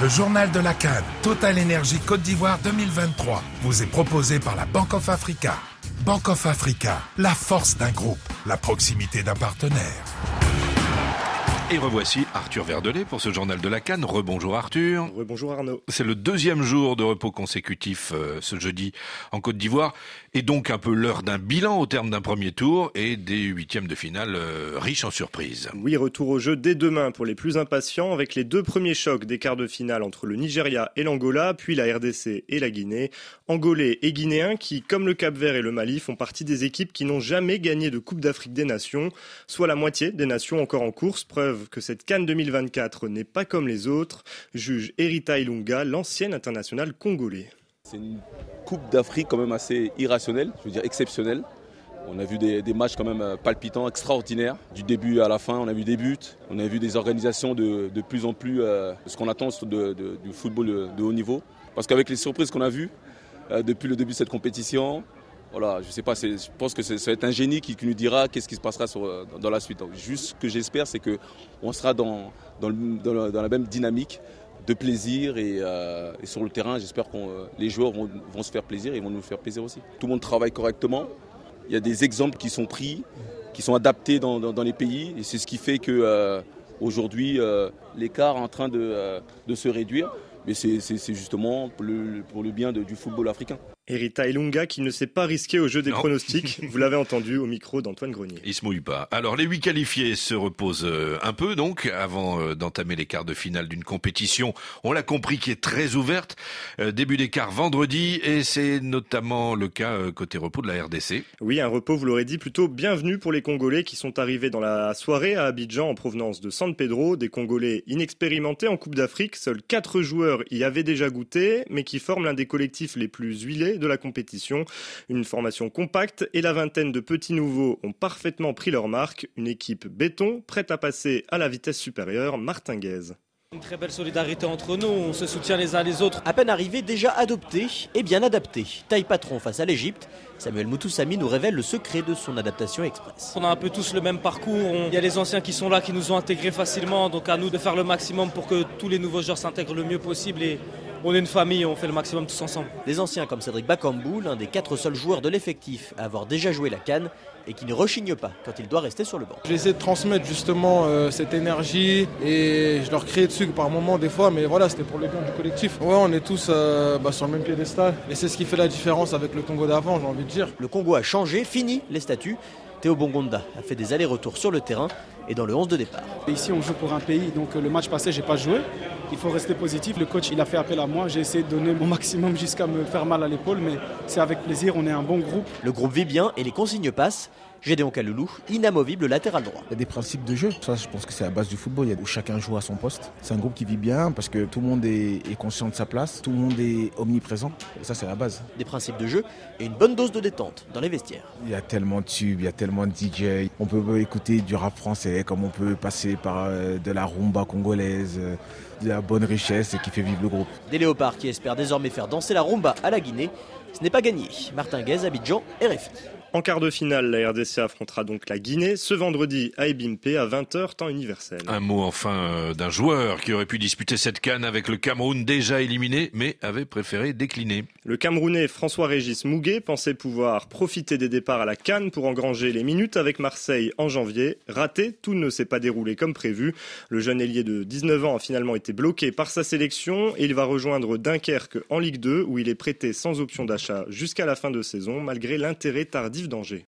Le journal de la Cannes, Total Énergie Côte d'Ivoire 2023, vous est proposé par la Bank of Africa. Bank of Africa, la force d'un groupe, la proximité d'un partenaire. Et revoici Arthur Verdelet pour ce journal de la Cannes. Rebonjour Arthur. Rebonjour Arnaud. C'est le deuxième jour de repos consécutif euh, ce jeudi en Côte d'Ivoire et donc un peu l'heure d'un bilan au terme d'un premier tour et des huitièmes de finale euh, riches en surprises. Oui, retour au jeu dès demain pour les plus impatients avec les deux premiers chocs des quarts de finale entre le Nigeria et l'Angola, puis la RDC et la Guinée. Angolais et Guinéens qui, comme le Cap Vert et le Mali, font partie des équipes qui n'ont jamais gagné de Coupe d'Afrique des Nations, soit la moitié des nations encore en course, preuve que cette Cannes 2024 n'est pas comme les autres, juge Erita Ilunga, l'ancienne internationale congolais. C'est une Coupe d'Afrique quand même assez irrationnelle, je veux dire exceptionnelle. On a vu des, matchs quand même euh, palpitants, extraordinaires. Du début à la fin, on a vu des buts, on a vu des organisations de, plus en plus euh, ce qu'on attend du football de, haut niveau. Parce qu'avec les surprises qu'on a vues euh, depuis le début de cette compétition, voilà, je sais pas, je pense que ça va être un génie qui, nous dira qu'est-ce qui se passera dans la suite. juste ce que j'espère, c'est qu'on sera dans, dans, la, même dynamique de plaisir et, euh, sur le terrain, j'espère que euh, les joueurs vont, se faire plaisir et vont nous faire plaisir aussi. Tout le monde travaille correctement. Il y a des exemples qui sont pris, qui sont adaptés dans, les pays et c'est ce qui fait que euh, aujourd'hui l'écart est en train de, se réduire. Mais c'est justement pour le, bien du football africain. Erita Elunga qui ne s'est pas risqué au jeu des pronostics. Vous l'avez entendu au micro d'Antoine Grenier. Il se mouille pas. Alors les huit qualifiés se reposent euh, un peu donc avant euh, d'entamer les quarts de finale d'une compétition. On l'a compris qui est très ouverte. Euh, début des quarts vendredi et c'est notamment le cas côté repos de la RDC. Oui, un repos, vous l'aurez dit, plutôt bienvenu pour les Congolais qui sont arrivés dans la soirée à Abidjan en provenance de San Pedro. Des Congolais inexpérimentés en Coupe d'Afrique. Seuls quatre joueurs y avaient déjà goûté mais qui forment l'un des collectifs les plus huilés de la compétition. Une formation compacte et la vingtaine de petits nouveaux ont parfaitement pris leur marque. Une équipe béton prête à passer à la vitesse supérieure martinguaise. Une très belle solidarité entre nous, on se soutient les uns les autres. À peine arrivé, déjà adopté et bien adapté. Taille patron face à l'Égypte, Samuel Moutoussami nous révèle le secret de son adaptation express. On a un peu tous le même parcours, il y a les anciens qui sont là, qui nous ont intégrés facilement, donc à nous de faire le maximum pour que tous les nouveaux joueurs s'intègrent le mieux possible et on est une famille, on fait le maximum tous ensemble. Les anciens comme Cédric Bakambou, l'un des quatre seuls joueurs de l'effectif à avoir déjà joué la canne et qui ne rechigne pas quand il doit rester sur le banc. J'essaie de transmettre justement euh, cette énergie et je leur criais dessus par moments des fois, mais voilà, c'était pour le bien du collectif. Ouais, on est tous euh, bah, sur le même piédestal et c'est ce qui fait la différence avec le Congo d'avant, j'ai envie de dire. Le Congo a changé, fini les statuts. Théo Bongonda a fait des allers-retours sur le terrain et dans le 11 de départ. Ici, on joue pour un pays, donc euh, le match passé, j'ai pas joué. Il faut rester positif. Le coach, il a fait appel à moi. J'ai essayé de donner mon maximum jusqu'à me faire mal à l'épaule, mais c'est avec plaisir. On est un bon groupe. Le groupe vit bien et les consignes passent. Gédéon Kaloulou, inamovible latéral droit. Il y a des principes de jeu, ça je pense que c'est la base du football, il y a où chacun joue à son poste. C'est un groupe qui vit bien parce que tout le monde est, conscient de sa place, tout le monde est omniprésent, et ça c'est la base. Des principes de jeu et une bonne dose de détente dans les vestiaires. Il y a tellement de tubes, il y a tellement de DJ, on peut écouter du rap français comme on peut passer par euh, de la rumba congolaise, euh, de la bonne richesse et qui fait vivre le groupe. Des léopards qui espèrent désormais faire danser la rumba à la Guinée, ce n'est pas gagné. Martin Guez, Abidjan, RFI. En quart de finale, la RDC affrontera donc la Guinée ce vendredi à Ebimpe à 20h temps universel. Un mot enfin euh, d'un joueur qui aurait pu disputer cette canne avec le Cameroun déjà éliminé mais avait préféré décliner. Le Camerounais François-Régis Mouguet pensait pouvoir profiter des départs à la canne pour engranger les minutes avec Marseille en janvier. Raté, tout ne s'est pas déroulé comme prévu. Le jeune ailier de 19 ans a finalement été bloqué par sa sélection et il va rejoindre Dunkerque en Ligue 2 où il est prêté sans option d'achat jusqu'à la fin de saison malgré l'intérêt tardif d'Angers.